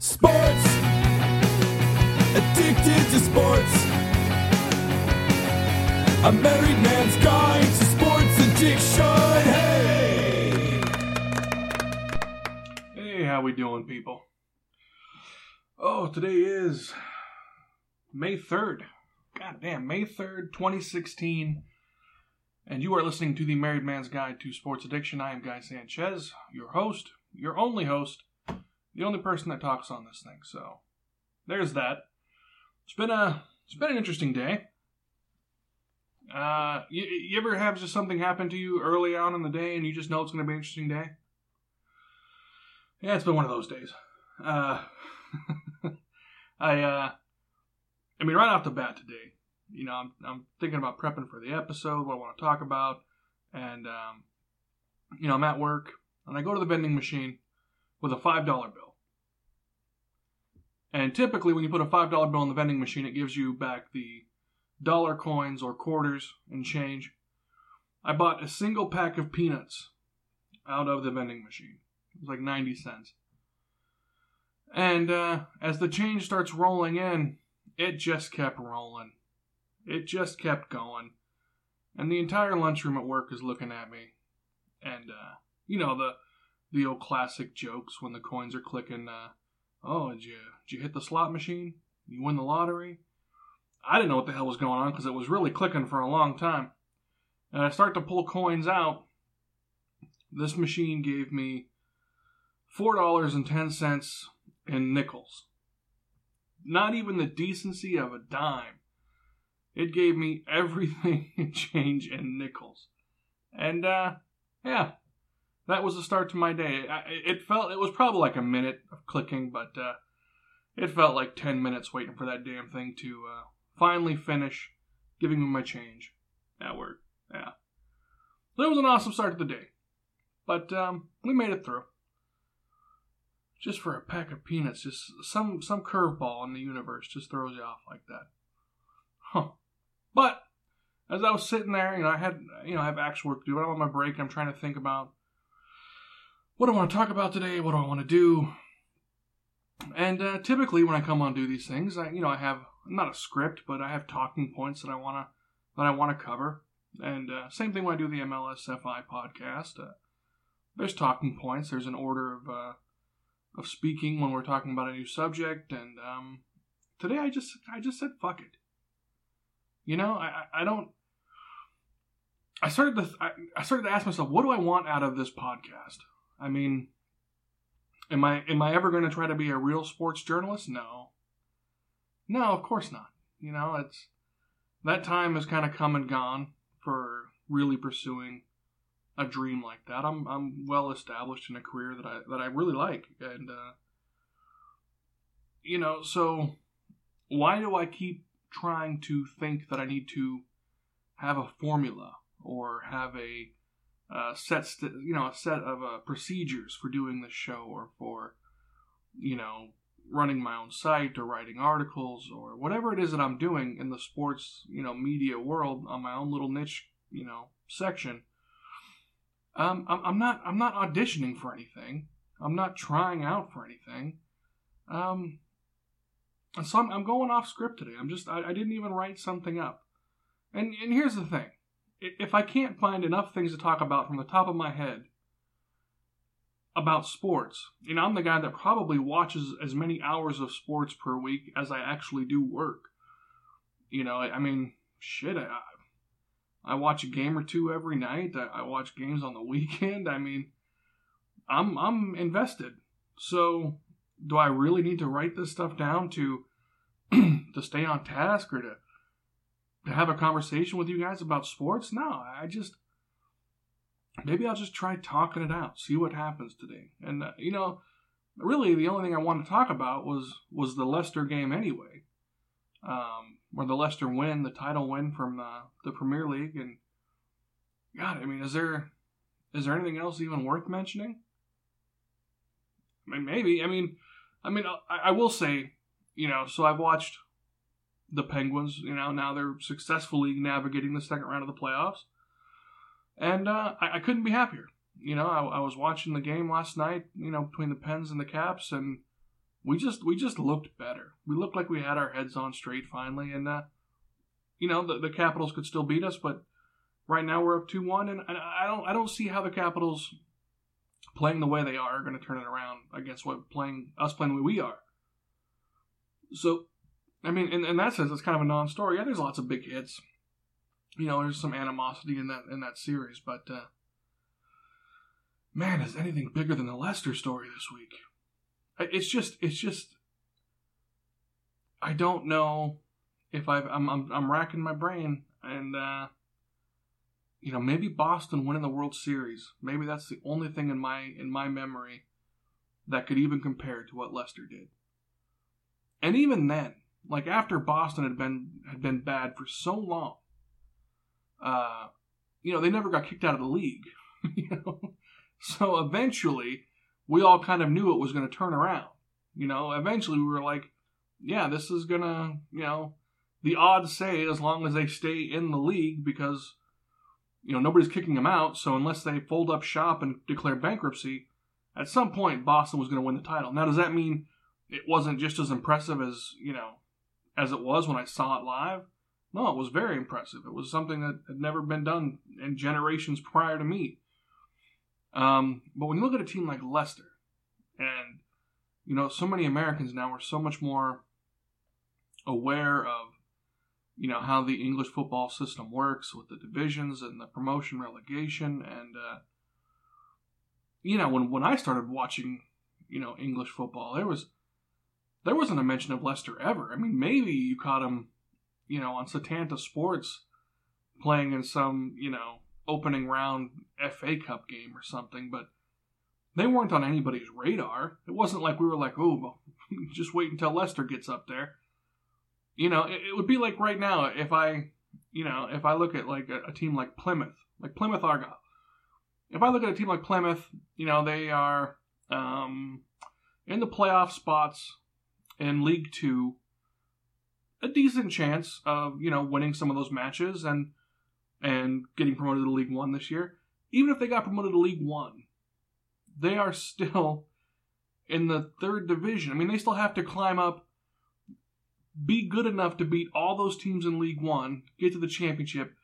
Sports. Addicted to sports. A married man's guide to sports addiction. Hey! Hey, how we doing, people? Oh, today is May 3rd. God damn, May 3rd, 2016. And you are listening to the Married Man's Guide to Sports Addiction. I am Guy Sanchez, your host, your only host, the only person that talks on this thing. So, there's that. It's been a it's been an interesting day. Uh, you, you ever have just something happen to you early on in the day and you just know it's going to be an interesting day? Yeah, it's been one of those days. Uh, I, uh, I mean, right off the bat today, you know, I'm, I'm thinking about prepping for the episode, what I want to talk about, and, um, you know, I'm at work, and I go to the vending machine with a $5 bill. And typically, when you put a $5 bill in the vending machine, it gives you back the dollar coins or quarters and change. I bought a single pack of peanuts out of the vending machine. It was like 90 cents. And uh, as the change starts rolling in, it just kept rolling. It just kept going. And the entire lunchroom at work is looking at me. And, uh, you know, the the old classic jokes when the coins are clicking. Uh, oh, did you, did you hit the slot machine? You win the lottery? I didn't know what the hell was going on because it was really clicking for a long time. And I start to pull coins out. This machine gave me $4.10 in nickels. Not even the decency of a dime. It gave me everything in change in nickels. And, uh, yeah, that was the start to my day. I, it felt, it was probably like a minute of clicking, but, uh, it felt like 10 minutes waiting for that damn thing to, uh, finally finish giving me my change That work. Yeah. So it was an awesome start to the day. But, um, we made it through just for a pack of peanuts, just some some curveball in the universe just throws you off like that. Huh. But as I was sitting there, you know, I had you know I have actual work to do. I'm on my break. I'm trying to think about what do I want to talk about today. What do I want to do? And uh, typically, when I come on do these things, I you know I have not a script, but I have talking points that I want to that I want to cover. And uh, same thing when I do the MLSFI podcast. Uh, there's talking points. There's an order of uh, of speaking when we're talking about a new subject and um, today i just i just said fuck it you know i i don't i started to I started to ask myself what do i want out of this podcast i mean am i am i ever going to try to be a real sports journalist? No. No of course not. You know it's that time has kind of come and gone for really pursuing a dream like that. I'm I'm well established in a career that I that I really like, and uh, you know, so why do I keep trying to think that I need to have a formula or have a uh, set st- you know a set of uh, procedures for doing this show or for you know running my own site or writing articles or whatever it is that I'm doing in the sports you know media world on my own little niche you know section um, I'm, I'm not I'm not auditioning for anything. I'm not trying out for anything. Um, and so I'm, I'm going off script today. I'm just I, I didn't even write something up. And and here's the thing: if I can't find enough things to talk about from the top of my head about sports, and I'm the guy that probably watches as many hours of sports per week as I actually do work. You know, I, mean, shit, I, I watch a game or two every night. I, I watch games on the weekend. I mean, I'm I'm invested. So, do I really need to write this stuff down to to stay on task or to to have a conversation with you guys about sports? No, I just maybe I'll just try talking it out, see what happens today. And uh, you know, really the only thing I wanted to talk about was was the Leicester game anyway. Um, or the Leicester win, the title win from the, the Premier League. And God, I mean, is there is there anything else even worth mentioning? I mean, maybe. I mean, I mean, I, I will say, you know, so I've watched the Penguins. You know, now they're successfully navigating the second round of the playoffs, and uh, I, I couldn't be happier. You know, I, I was watching the game last night. You know, between the Pens and the Caps, and we just we just looked better. We looked like we had our heads on straight finally, and uh, you know the the Capitals could still beat us, but right now we're up two one, and I don't I don't see how the Capitals playing the way they are are going to turn it around against what playing us playing the way we are. So, I mean, in, in that sense, it's kind of a non-story. Yeah, there's lots of big hits. You know, there's some animosity in that in that series, but uh, man, is anything bigger than the Leicester story this week? It's just, it's just, I don't know if I've, I'm, I'm, I'm racking my brain, and uh, you know, maybe Boston winning the World Series, maybe that's the only thing in my in my memory that could even compare to what Leicester did. And even then, like after Boston had been had been bad for so long, uh, you know, they never got kicked out of the league. you know, so eventually we all kind of knew it was going to turn around. You know, eventually we were like, yeah, this is gonna, you know, the odds say as long as they stay in the league because you know nobody's kicking them out. So unless they fold up shop and declare bankruptcy, at some point Boston was going to win the title. Now, does that mean it wasn't just as impressive as you know as it was when I saw it live? No, it was very impressive. It was something that had never been done in generations prior to me. Um, but when you look at a team like Leicester, and you know, so many Americans now are so much more aware of you know how the English football system works with the divisions and the promotion relegation and uh, you know when when I started watching you know English football there was there wasn't a mention of Leicester ever. I mean maybe you caught him you know on Setanta Sports playing in some you know opening round FA Cup game or something, but they weren't on anybody's radar. It wasn't like we were like, oh, just wait until Leicester gets up there. You know, it, it would be like right now if I, you know, if I look at like a, a team like Plymouth, like Plymouth Argyle. If I look at a team like Plymouth, you know, they are um, in the playoff spots in League Two, a decent chance of you know winning some of those matches and and getting promoted to League One this year, even if they got promoted to League One, they are still in the third division. I mean, they still have to climb up, be good enough to beat all those teams in League One, get to the championship,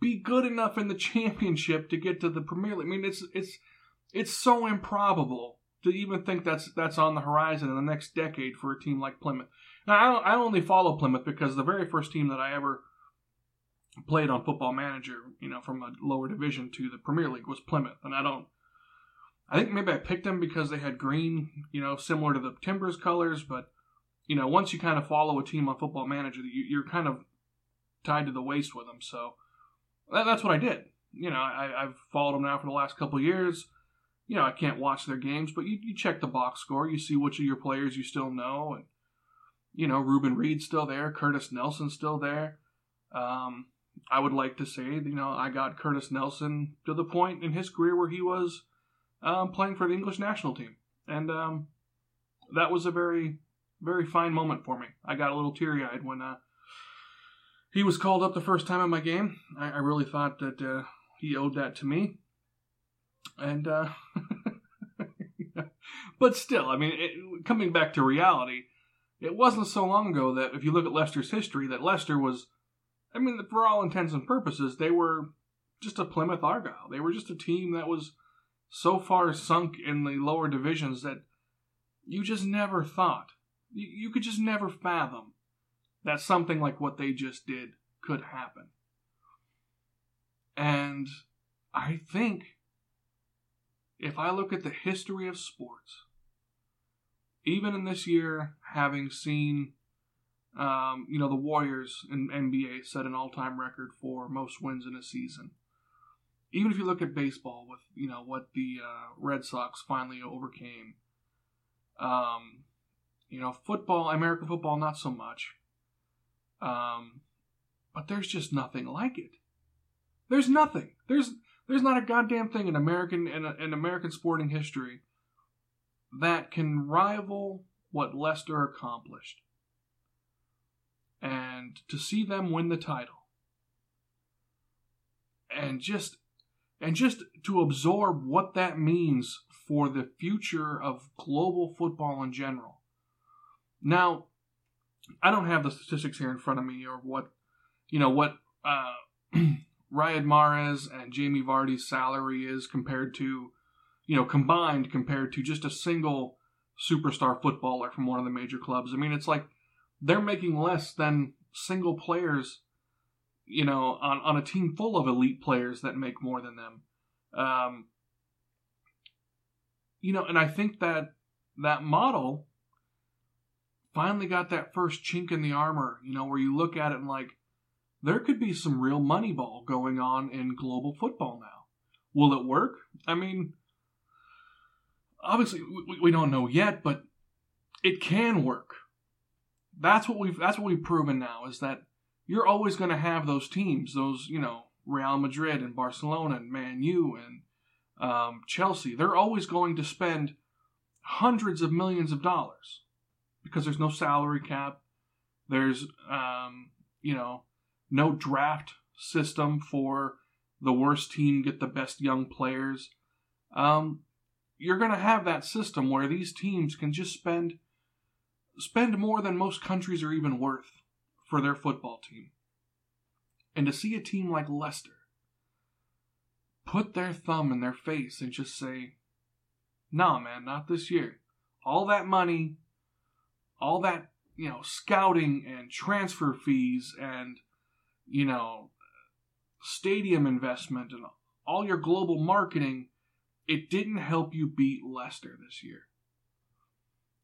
be good enough in the championship to get to the Premier League. I mean, it's it's it's so improbable to even think that's that's on the horizon in the next decade for a team like Plymouth. Now, I, I only follow Plymouth because the very first team that I ever played on Football Manager, you know, from a lower division to the Premier League was Plymouth, and I don't. I think maybe I picked them because they had green, you know, similar to the Timbers colors, but you know, once you kind of follow a team on Football Manager, you, are kind of tied to the waist with them. So that, that's what I did. You know, I, have followed them now for the last couple years. You know, I can't watch their games, but you, you check the box score, you see which of your players you still know, and you know, Reuben Reid's still there, Curtis Nelson's still there. Um, I would like to say, you know, I got Curtis Nelson to the point in his career where he was um, playing for the English national team, and um, that was a very, very fine moment for me. I got a little teary eyed when uh, he was called up the first time in my game. I, I really thought that uh, he owed that to me, and uh, but still, I mean, it, coming back to reality, it wasn't so long ago that if you look at Leicester's history, that Leicester was I mean, for all intents and purposes, they were just a Plymouth Argyle. They were just a team that was so far sunk in the lower divisions that you just never thought, you, you could just never fathom that something like what they just did could happen. And I think if I look at the history of sports, even in this year, having seen um, you know, the Warriors in NBA set an all-time record for most wins in a season. Even if you look at baseball, with you know what the uh, Red Sox finally overcame, um, you know, football, American football, not so much. Um, but there's just nothing like it. There's nothing. There's there's not a goddamn thing in American in, in American sporting history that can rival what Leicester accomplished and to see them win the title and just and just to absorb what that means for the future of global football in general. Now, I don't have the statistics here in front of me or what, you know, what uh, Riyad Mahrez and Jamie Vardy's salary is compared to, you know, combined compared to just a single superstar footballer from one of the major clubs. I mean, it's like they're making less than single players, you know, on, on a team full of elite players that make more than them. Um, you know, and I think that that model finally got that first chink in the armor, you know, where you look at it and like, there could be some real money ball going on in global football now. Will it work? I mean, obviously we, don't know yet, but it can work. That's what we've that's what we've proven now is that you're always going to have those teams, those you know Real Madrid and Barcelona and Man U and um, Chelsea. They're always going to spend hundreds of millions of dollars because there's no salary cap. There's um, you know no draft system for the worst team get the best young players. Um, you're going to have that system where these teams can just spend spend more than most countries are even worth for their football team. And to see a team like Leicester put their thumb in their face and just say, nah, man, not this year." All that money, all that, you know, scouting and transfer fees and you know, stadium investment and all your global marketing it didn't help you beat Leicester this year.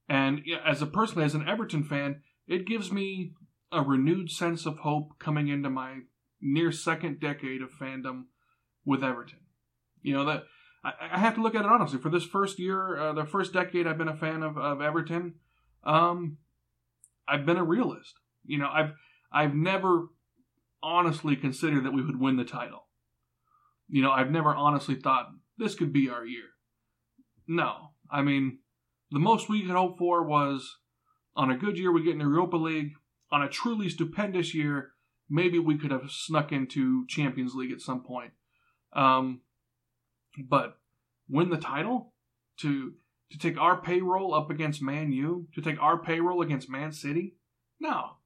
And as a person, as an Everton fan, it gives me a renewed sense of hope coming into my near second decade of fandom with Everton. You know that I, I have to look at it honestly. For this first year, uh, the first decade I've been a fan of, of Everton, um, I've been a realist. You know, I've I've never honestly consider that we would win the title. You know, I've never honestly thought this could be our year. No. I mean, the most we could hope for was on a good year we get in the Europa League. On a truly stupendous year, maybe we could have snuck into Champions League at some point. Um, but win the title to to take our payroll up against Man U, to take our payroll against Man City? No.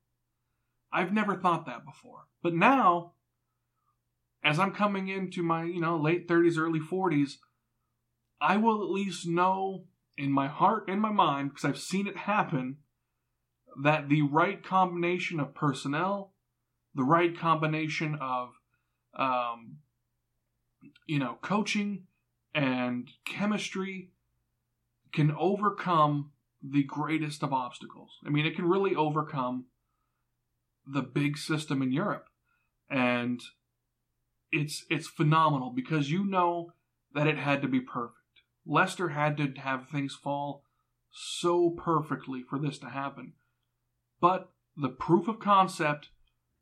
I've never thought that before. But now as I'm coming into my, you know, late 30s, early 40s, I will at least know in my heart and my mind, because I've seen it happen, that the right combination of personnel, the right combination of, um, you know, coaching and chemistry can overcome the greatest of obstacles. I mean, it can really overcome the big system in Europe. And it's it's phenomenal because you know that it had to be perfect. Leicester had to have things fall so perfectly for this to happen. But the proof of concept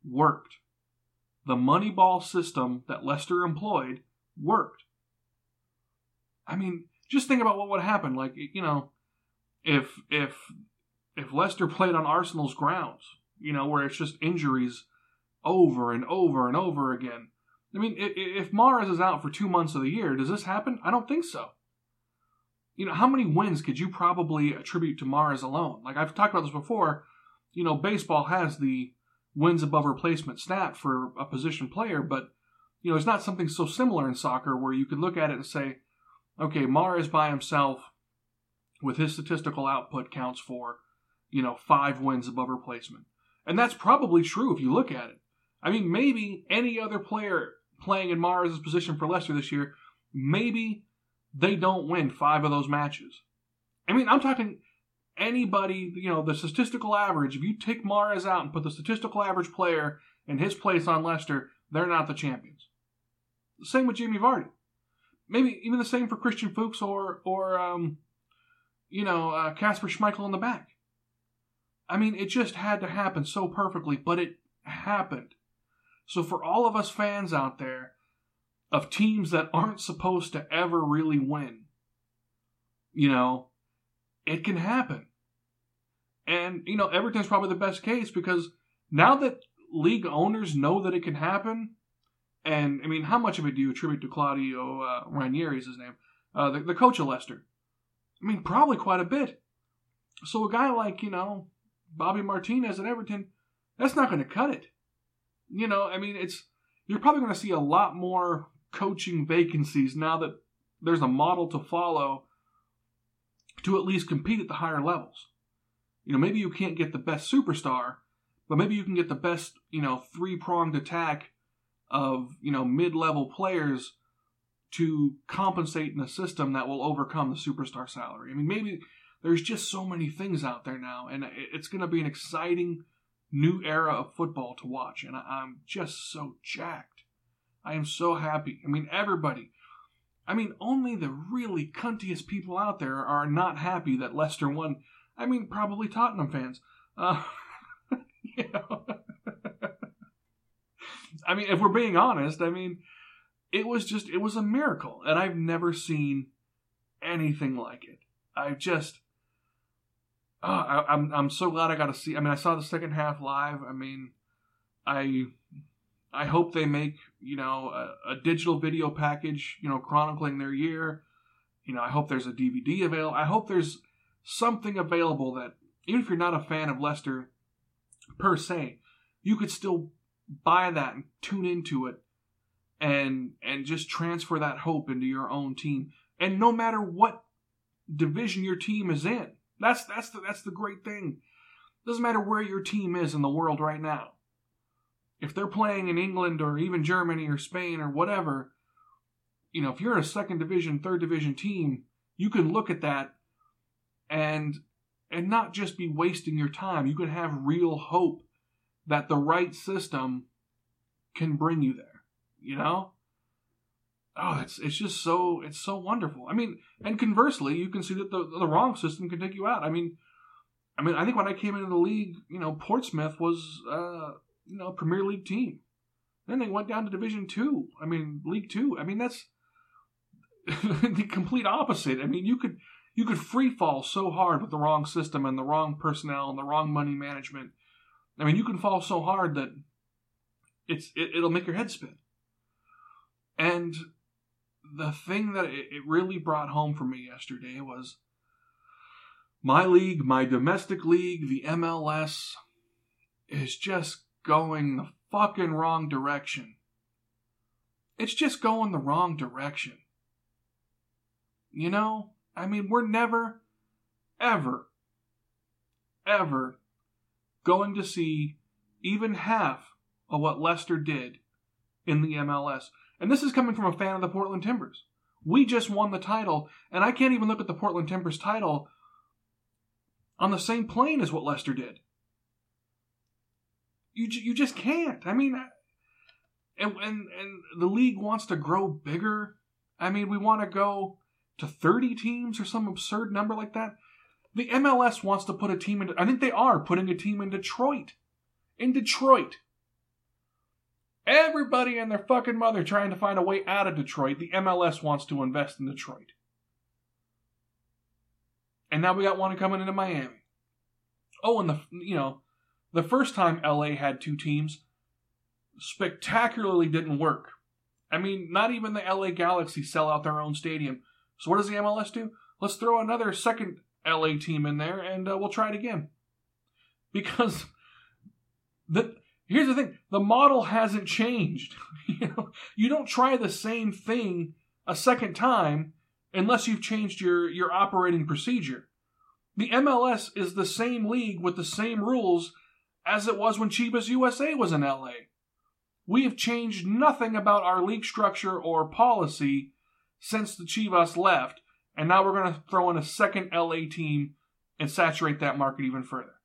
worked. The Moneyball system that Leicester employed worked. I mean, just think about what would happen. Like, you know, if if if Leicester played on Arsenal's grounds, you know, where it's just injuries over and over and over again, I mean, if Mahrez is out for two months of the year, does this happen? I don't think so. You know, how many wins could you probably attribute to Mahrez alone? Like I've talked about this before. You know, baseball has the wins above replacement stat for a position player, but you know, it's not something so similar in soccer where you could look at it and say, okay, Mahrez by himself with his statistical output counts for, you know, five wins above replacement. And that's probably true if you look at it. I mean, maybe any other player playing in Mahrez' position for Leicester this year, maybe they don't win five of those matches. I mean, I'm talking anybody, you know, the statistical average. If you take Mahrez out and put the statistical average player in his place on Leicester, they're not the champions. Same with Jamie Vardy. Maybe even the same for Christian Fuchs or, or um, you know, Kasper uh, Schmeichel in the back. I mean, it just had to happen so perfectly, but it happened. So for all of us fans out there of teams that aren't supposed to ever really win, you know, it can happen. And, you know, Everton's probably the best case because now that league owners know that it can happen, and I mean, how much of it do you attribute to Claudio uh, Ranieri, is his name? uh, the, the coach of Leicester. I mean, probably quite a bit. So a guy like, you know, Bobby Martinez at Everton, that's not going to cut it. You know, I mean, it's you're probably going to see a lot more coaching vacancies now that there's a model to follow to at least compete at the higher levels. You know, maybe you can't get the best superstar, but maybe you can get the best, you know, three pronged attack of, you know, mid level players to compensate in a system that will overcome the superstar salary. I mean, maybe there's just so many things out there now, and it's going to be an exciting new era of football to watch, and I'm just so jacked. I am so happy. I mean, everybody. I mean, only the really cuntiest people out there are not happy that Leicester won. I mean, probably Tottenham fans. Uh, you know. I mean, if we're being honest, I mean, it was just, it was a miracle. And I've never seen anything like it. I've just, oh, I, I'm, I'm so glad I got to see. I mean, I saw the second half live. I mean, I, I hope they make, you know, a, a digital video package, you know, chronicling their year. You know, I hope there's a DVD available. I hope there's something available that, even if you're not a fan of Leicester per se, you could still buy that and tune into it and and just transfer that hope into your own team. And no matter what division your team is in, that's that's the that's the great thing. Doesn't matter where your team is in the world right now. If they're playing in England or even Germany or Spain or whatever, you know, if you're a second division, third division team, you can look at that and and not just be wasting your time. You can have real hope that the right system can bring you there you know oh it's it's just so it's so wonderful. I mean and conversely you can see that the the wrong system can take you out. I mean i mean i think when i came into the league you know portsmouth was uh you know premier league team. Then they went down to division two. I mean league two. I mean that's the complete opposite. I mean you could you could free fall so hard with the wrong system and the wrong personnel and the wrong money management. I mean you can fall so hard that it's it, it'll make your head spin. And the thing that it really brought home for me yesterday was my league, my domestic league, the MLS, is just going the fucking wrong direction. It's just going the wrong direction. You know? I mean, we're never, ever, ever going to see even half of what Leicester did in the MLS. And this is coming from a fan of the Portland Timbers. We just won the title, and I can't even look at the Portland Timbers title on the same plane as what Leicester did. You you just can't. I mean, and and and the league wants to grow bigger. I mean, we want to go to 30 teams or some absurd number like that. The MLS wants to put a team in. I think they are putting a team in Detroit. In Detroit. Everybody and their fucking mother trying to find a way out of Detroit. The MLS wants to invest in Detroit. And now we got one coming into Miami. Oh, and the you know, the first time LA had two teams spectacularly didn't work. I mean, not even the LA Galaxy sell out their own stadium. So what does the MLS do? Let's throw another second LA team in there and uh, we'll try it again. Because the Here's the thing: the model hasn't changed. you know, you don't try the same thing a second time unless you've changed your your operating procedure. The MLS is the same league with the same rules as it was when Chivas USA was in LA. We have changed nothing about our league structure or policy since the Chivas left, and now we're going to throw in a second LA team and saturate that market even further.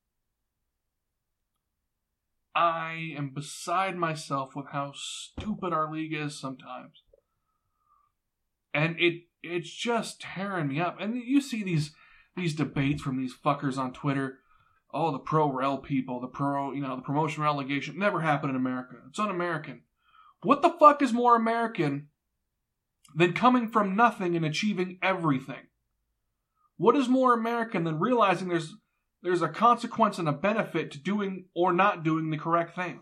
I am beside myself with how stupid our league is sometimes. And it it's just tearing me up. And you see these these debates from these fuckers on Twitter. Oh, the pro rel people, the pro, you know, the promotion relegation never happened in America. It's un-American. What the fuck is more American than coming from nothing and achieving everything? What is more American than realizing there's there's a consequence and a benefit to doing or not doing the correct thing.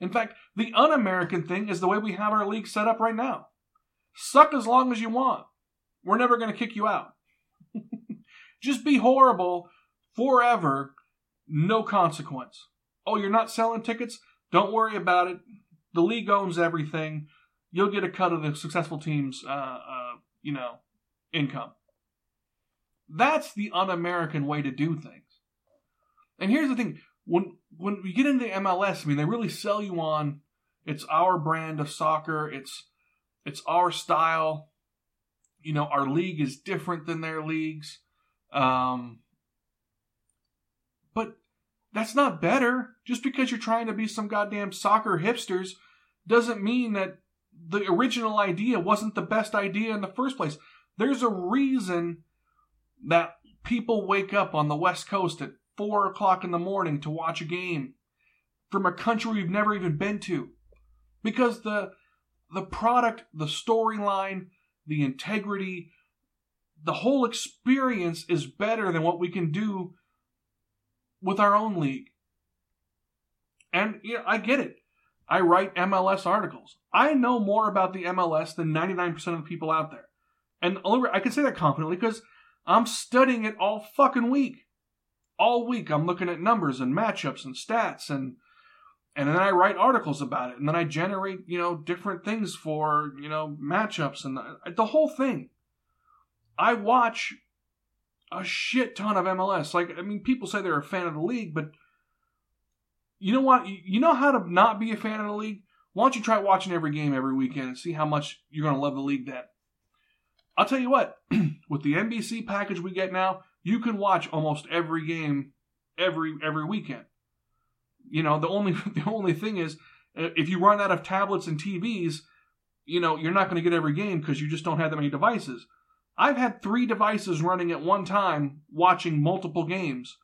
In fact, the un American thing is the way we have our league set up right now. Suck as long as you want. we're never going to kick you out. Just be horrible forever, no consequence. Oh, you're not selling tickets? Don't worry about it. The league owns everything. You'll get a cut of the successful team's, uh, uh, you know, income. That's the un-American way to do things. And here's the thing: when when we get into MLS, I mean, they really sell you on it's our brand of soccer. It's it's our style. You know, our league is different than their leagues. Um, but that's not better. Just because you're trying to be some goddamn soccer hipsters doesn't mean that the original idea wasn't the best idea in the first place. There's a reason that people wake up on the West Coast at four o'clock in the morning to watch a game from a country we've never even been to. Because the the product, the storyline, the integrity, the whole experience is better than what we can do with our own league. And I get it. I write MLS articles. I know more about the MLS than 99% of the people out there. And I can say that confidently because I'm studying it all fucking week. All week I'm looking at numbers and matchups and stats and and then I write articles about it and then I generate, you know, different things for, you know, matchups and the, the whole thing. I watch a shit ton of MLS. Like I mean people say they're a fan of the league, but you know what? You know how to not be a fan of the league? Why don't you try watching every game every weekend and see how much you're going to love the league then? I'll tell you what, with the NBC package we get now, you can watch almost every game every every weekend. You know, the only the only thing is uh, if you run out of tablets and TVs, you know, you're not going to get every game because you just don't have that many devices. I've had three devices running at one time watching multiple games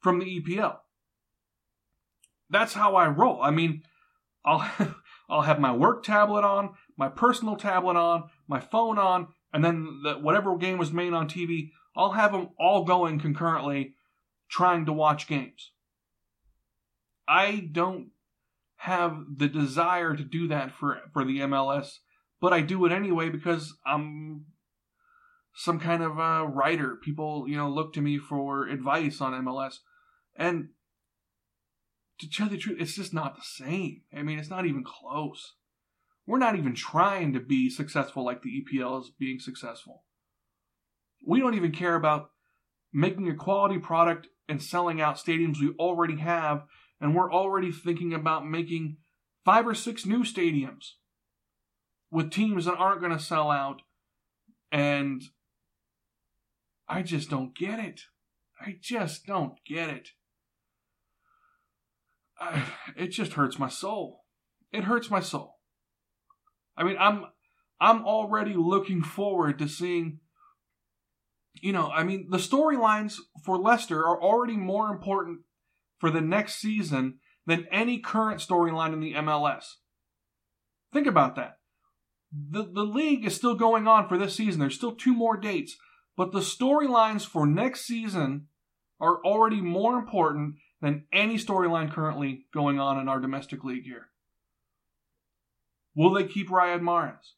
from the EPL. That's how I roll. I mean, I'll I'll have my work tablet on, my personal tablet on, my phone on, and then the, whatever game was made on TV, I'll have them all going concurrently, trying to watch games. I don't have the desire to do that for for the MLS, but I do it anyway because I'm some kind of a writer. People, you know, look to me for advice on MLS, and to tell the truth, it's just not the same. I mean, it's not even close. We're not even trying to be successful like the EPL is being successful. We don't even care about making a quality product and selling out stadiums we already have, and we're already thinking about making five or six new stadiums with teams that aren't going to sell out. And I just don't get it. I just don't get it. I, it just hurts my soul. It hurts my soul. I mean, I'm I'm already looking forward to seeing. You know, I mean, the storylines for Leicester are already more important for the next season than any current storyline in the MLS. Think about that. The, the league is still going on for this season. There's still two more dates. But the storylines for next season are already more important than any storyline currently going on in our domestic league here. Will they keep Riyad Mahrez?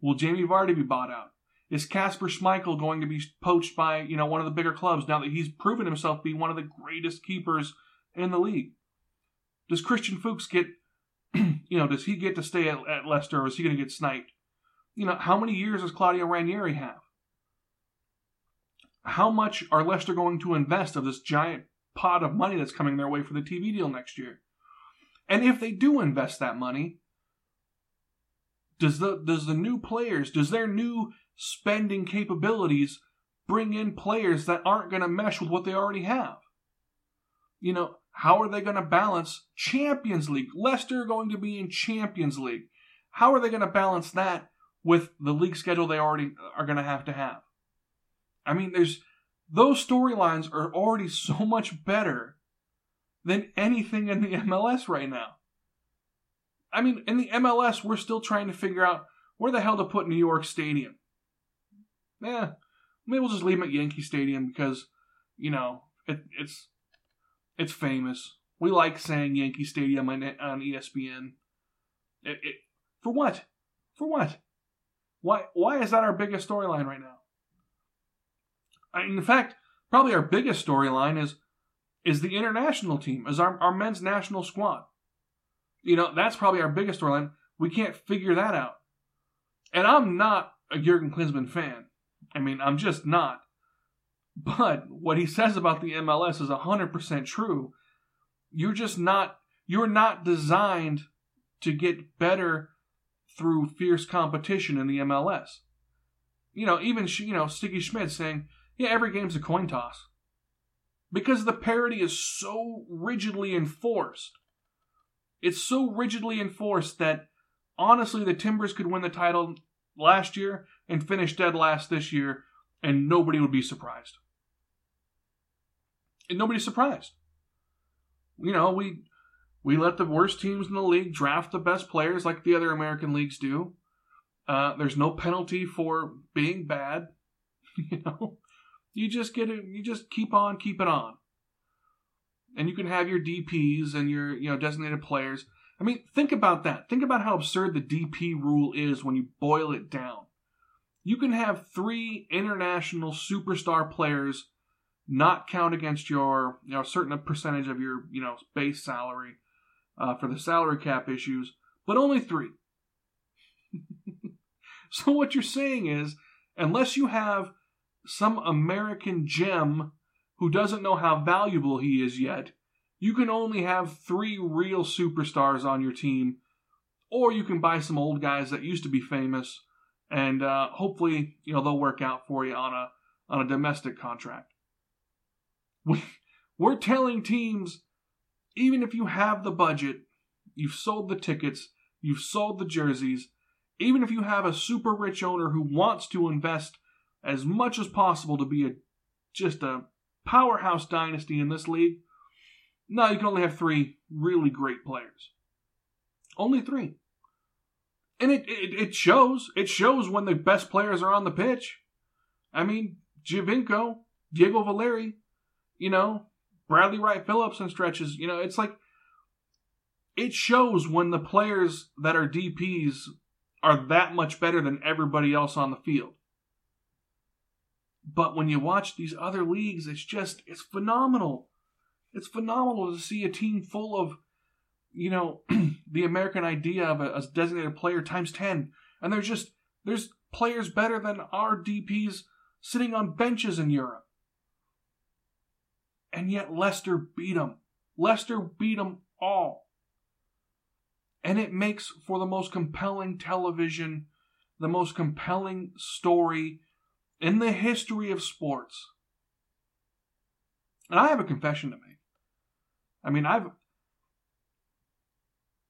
Will Jamie Vardy be bought out? Is Kasper Schmeichel going to be poached by you know one of the bigger clubs now that he's proven himself to be one of the greatest keepers in the league? Does Christian Fuchs get you know does he get to stay at, at Leicester or is he going to get sniped? You know how many years does Claudio Ranieri have? How much are Leicester going to invest of this giant pot of money that's coming their way for the TV deal next year? And if they do invest that money, does the does the new players, does their new spending capabilities bring in players that aren't going to mesh with what they already have? You know, how are they going to balance Champions League? Leicester going to be in Champions League. How are they going to balance that with the league schedule they already are going to have to have? I mean, there's those storylines are already so much better than anything in the MLS right now. I mean, in the MLS, we're still trying to figure out where the hell to put New York Stadium. Yeah, maybe we'll just leave them at Yankee Stadium because, you know, it, it's it's famous. We like saying Yankee Stadium on, on ESPN. It, it, for what? For what? Why why is that our biggest storyline right now? I, in fact, probably our biggest storyline is is the international team, is our, our men's national squad. You know, that's probably our biggest storyline. We can't figure that out. And I'm not a Jurgen Klinsmann fan. I mean, I'm just not. But what he says about the MLS is 100% true. You're just not you're not designed to get better through fierce competition in the MLS. You know, even you know Sigi Schmidt saying, "Yeah, every game's a coin toss." Because the parity is so rigidly enforced. It's so rigidly enforced that honestly the Timbers could win the title last year and finish dead last this year and nobody would be surprised. And nobody's surprised. You know, we we let the worst teams in the league draft the best players like the other American leagues do. Uh, there's no penalty for being bad. you know, you just get it. You just keep on, keep it on, and you can have your DPS and your you know designated players. I mean, think about that. Think about how absurd the DP rule is when you boil it down. You can have three international superstar players not count against your you know certain percentage of your you know base salary uh, for the salary cap issues, but only three. so what you're saying is, unless you have some American gem who doesn't know how valuable he is yet, you can only have three real superstars on your team, or you can buy some old guys that used to be famous, and uh, hopefully, you know, they'll work out for you on a on a domestic contract. We, we're telling teams, even if you have the budget, you've sold the tickets, you've sold the jerseys, even if you have a super rich owner who wants to invest as much as possible to be a just a powerhouse dynasty in this league, no, you can only have three really great players. Only three. And it, it, it shows. It shows when the best players are on the pitch. I mean, Giovinco, Diego Valeri, you know, Bradley Wright Phillips and stretches. You know, it's like it shows when the players that are DPs are that much better than everybody else on the field. But when you watch these other leagues, it's just it's phenomenal. It's phenomenal to see a team full of, you know, the American idea of a, a designated player times ten, and there's just there's players better than our DPs sitting on benches in Europe. And yet Leicester beat them. Leicester beat them all. And it makes for the most compelling television, the most compelling story in the history of sports. And I have a confession to make. I mean, I've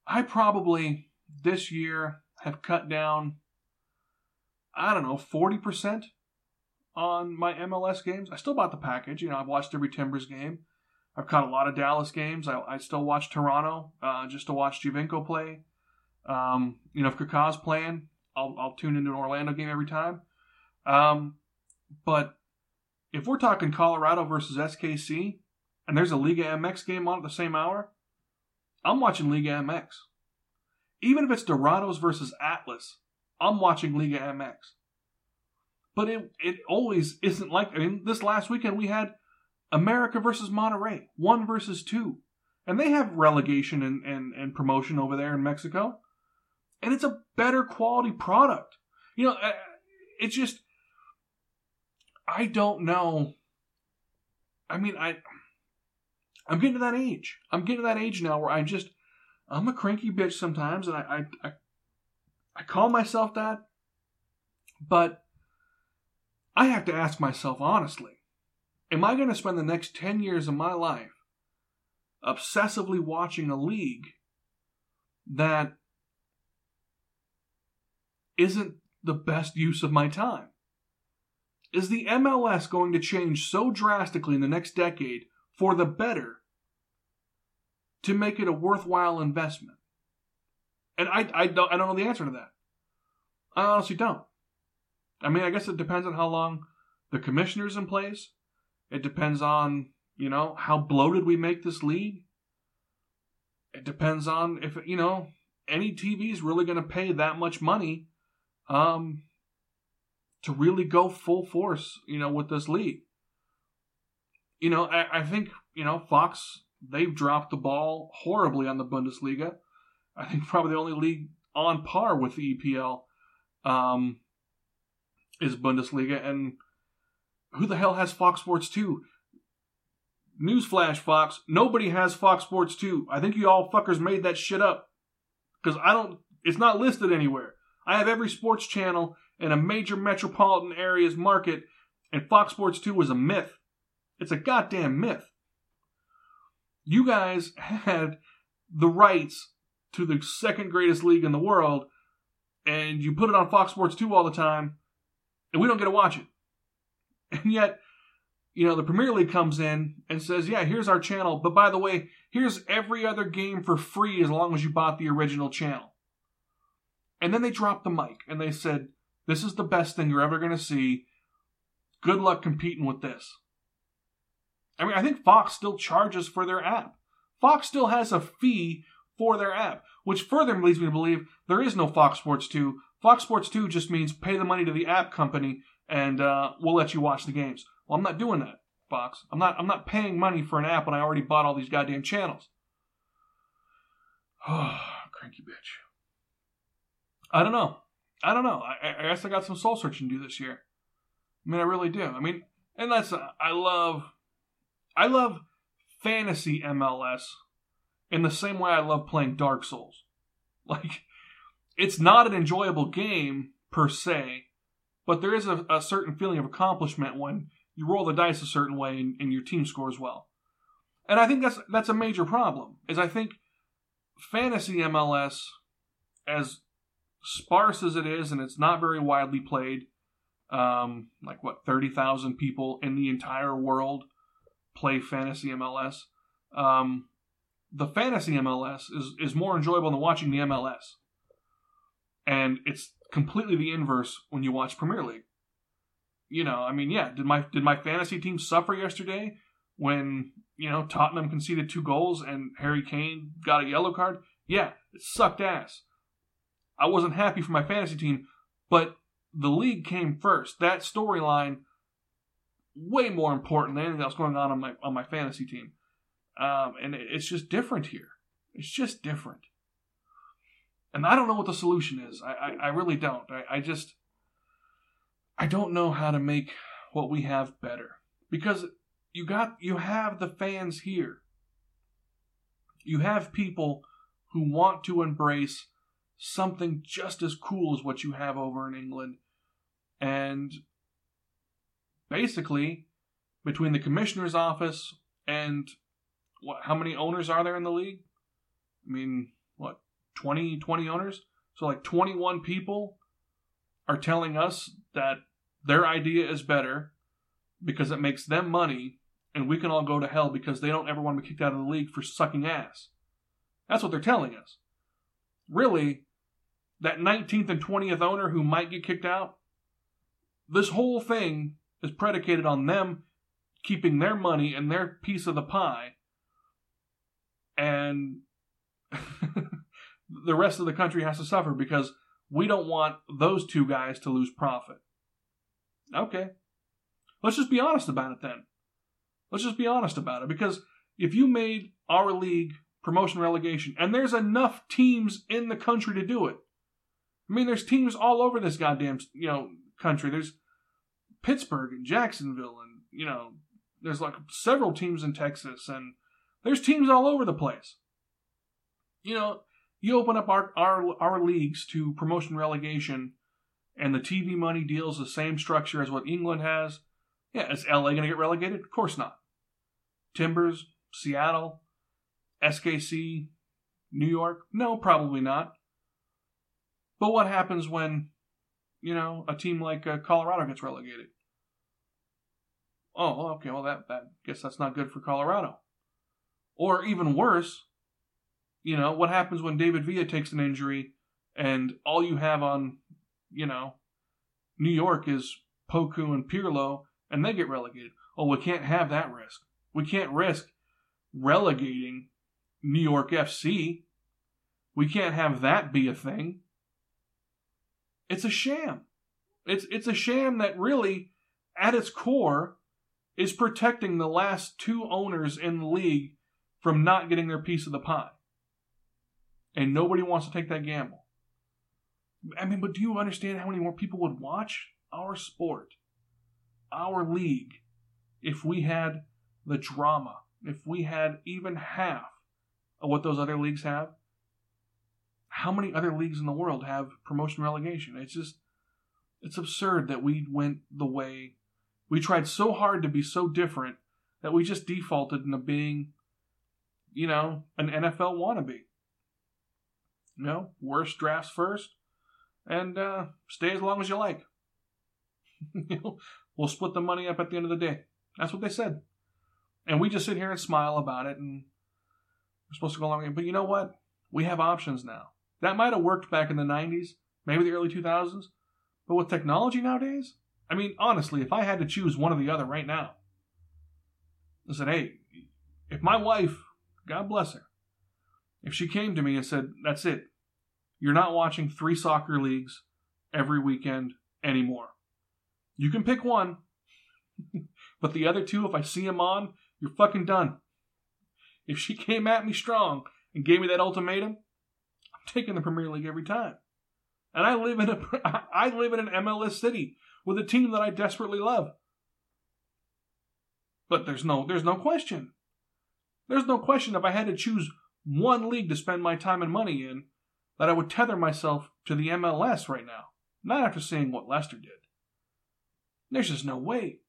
I probably this year have cut down I don't know, 40% on my MLS games. I still bought the package. You know, I've watched every Timbers game. I've caught a lot of Dallas games. I, I still watch Toronto uh, just to watch Giovinco play. Um, you know, if Kaká's playing, I'll, I'll tune into an Orlando game every time. Um, but if we're talking Colorado versus SKC, and there's a Liga MX game on at the same hour, I'm watching Liga MX. Even if it's Dorados versus Atlas, I'm watching Liga MX. But it it always isn't like I mean this last weekend we had America versus Monterrey, one versus two. And they have relegation and, and, and promotion over there in Mexico. And it's a better quality product. You know, it's just I don't know. I mean, I I'm getting to that age. I'm getting to that age now where I just I'm a cranky bitch sometimes, and I I I, I call myself that, but I have to ask myself honestly: Am I going to spend the next ten years of my life obsessively watching a league that isn't the best use of my time? Is the MLS going to change so drastically in the next decade for the better to make it a worthwhile investment? And I, I, don't, I don't know the answer to that. I honestly don't. I mean, I guess it depends on how long the commissioner's in place. It depends on, you know, how bloated we make this league. It depends on if, you know, any TV is really going to pay that much money um, to really go full force, you know, with this league. You know, I, I think, you know, Fox, they've dropped the ball horribly on the Bundesliga. I think probably the only league on par with the EPL um, is Bundesliga. And who the hell has Fox Sports 2? Newsflash, Fox. Nobody has Fox Sports 2. I think you all fuckers made that shit up. Because I don't, it's not listed anywhere. I have every sports channel in a major metropolitan area's market, and Fox Sports 2 was a myth. It's a goddamn myth. You guys had the rights to the second greatest league in the world, and you put it on Fox Sports 2 all the time, and we don't get to watch it. And yet, you know, the Premier League comes in and says, yeah, here's our channel, but by the way, here's every other game for free as long as you bought the original channel. And then they dropped the mic and they said, this is the best thing you're ever going to see. Good luck competing with this. I mean, I think Fox still charges for their app. Fox still has a fee for their app, which further leads me to believe there is no Fox Sports 2. Fox Sports 2 just means pay the money to the app company and uh, we'll let you watch the games. Well, I'm not doing that, Fox. I'm not. I'm not paying money for an app when I already bought all these goddamn channels. Cranky bitch. I don't know. I don't know. I, I guess I got some soul searching to do this year. I mean, I really do. I mean, and that's I love, I love fantasy MLS in the same way I love playing Dark Souls. Like, it's not an enjoyable game per se, but there is a, a certain feeling of accomplishment when you roll the dice a certain way and, and your team scores well. And I think that's that's a major problem. Is I think fantasy MLS, as sparse as it is, and it's not very widely played, um, like what thirty thousand people in the entire world play fantasy MLS. Um, the fantasy MLS is is more enjoyable than watching the MLS, and it's completely the inverse when you watch Premier League you know, I mean, yeah, did my did my fantasy team suffer yesterday when you know Tottenham conceded two goals and Harry Kane got a yellow card? Yeah, it sucked ass. I wasn't happy for my fantasy team, but the league came first. That storyline way more important than anything else going on on my on my fantasy team, um, and it's just different here. It's just different, and I don't know what the solution is. I I, I really don't. I, I just I don't know how to make what we have better because you got you have the fans here. You have people who want to embrace something just as cool as what you have over in England. And basically, between the commissioner's office and what how many owners are there in the league? I mean, what, 20 20 owners? So like 21 people are telling us that their idea is better because it makes them money and we can all go to hell because they don't ever want to be kicked out of the league for sucking ass. That's what they're telling us. Really, that 19th and 20th owner who might get kicked out, this whole thing is predicated on them keeping their money and their piece of the pie. And the rest of the country has to suffer because we don't want those two guys to lose profit. Okay. Let's just be honest about it then. Let's just be honest about it because if you made our league promotion relegation, and there's enough teams in the country to do it. I mean, there's teams all over this goddamn you know country. There's Pittsburgh and Jacksonville, and you know, there's like several teams in Texas, and there's teams all over the place. You know, you open up our our our leagues to promotion relegation, and the TV money deals the same structure as what England has, yeah, is LA going to get relegated? Of course not. Timbers, Seattle, SKC, New York? No, probably not. But what happens when, you know, a team like uh, Colorado gets relegated? Oh, okay, well, that, that guess that's not good for Colorado. Or even worse, you know, what happens when David Villa takes an injury and all you have on you know, New York is Poku and Pirlo, and they get relegated. Oh, we can't have that risk. We can't risk relegating New York FC. We can't have that be a thing. It's a sham. It's it's a sham that really, at its core, is protecting the last two owners in the league from not getting their piece of the pie. And nobody wants to take that gamble. I mean, but do you understand how many more people would watch our sport, our league, if we had the drama, if we had even half of what those other leagues have? How many other leagues in the world have promotion relegation? It's just, it's absurd that we went the way we tried so hard to be so different that we just defaulted into being, you know, an NFL wannabe. You know, worst drafts first, and uh, stay as long as you like. we'll split the money up at the end of the day. That's what they said. And we just sit here and smile about it, and we're supposed to go along. But you know what? We have options now. That might have worked back in the 90s, maybe the early 2000s. But with technology nowadays, I mean, honestly, if I had to choose one or the other right now, I said, hey, if my wife, God bless her, if she came to me and said, that's it, you're not watching three soccer leagues every weekend anymore. You can pick one, but the other two, if I see them on, you're fucking done. If she came at me strong and gave me that ultimatum, I'm taking the Premier League every time. And I live in a I live in an MLS city with a team that I desperately love. But there's no there's no question. There's no question if I had to choose one league to spend my time and money in, that I would tether myself to the MLS right now. Not after seeing what Leicester did. There's just no way.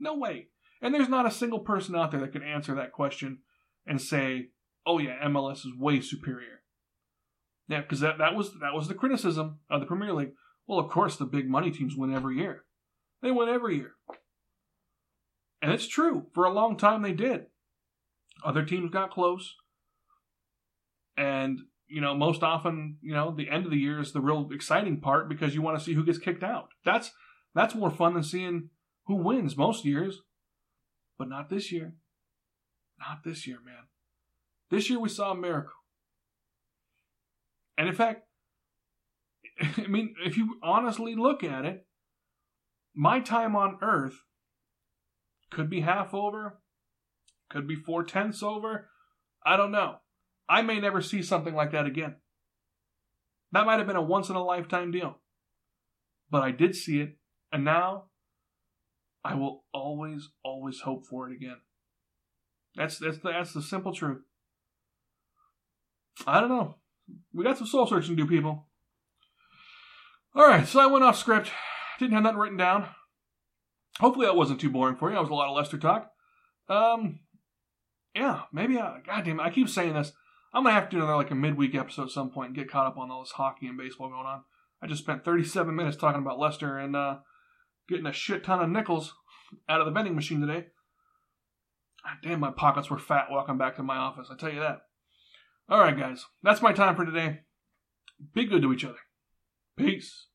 No way. And there's not a single person out there that can answer that question and say, "Oh yeah, MLS is way superior." Yeah, because that, that was that was the criticism of the Premier League. Well, of course, the big money teams win every year. They win every year, and it's true. For a long time, they did. Other teams got close, and you know, most often, you know, the end of the year is the real exciting part because you want to see who gets kicked out. That's that's more fun than seeing who wins most years, but not this year. Not this year, man. This year we saw a miracle. And in fact, I mean, if you honestly look at it, my time on Earth could be half over, could be four tenths over. I don't know. I may never see something like that again. That might have been a once in a lifetime deal. But I did see it, and now I will always, always hope for it again. That's that's the, that's the simple truth. I don't know. We got some soul searching to do, people. All right, so I went off script. Didn't have nothing written down. Hopefully that wasn't too boring for you. That was a lot of Leicester talk. Um, yeah, maybe. I, God damn it, I keep saying this. I'm gonna have to do another like a midweek episode at some point and get caught up on all this hockey and baseball going on. I just spent 37 minutes talking about Leicester and uh, getting a shit ton of nickels out of the vending machine today. God damn, my pockets were fat walking back to my office. I tell you that. All right, guys, that's my time for today. Be good to each other. Peace.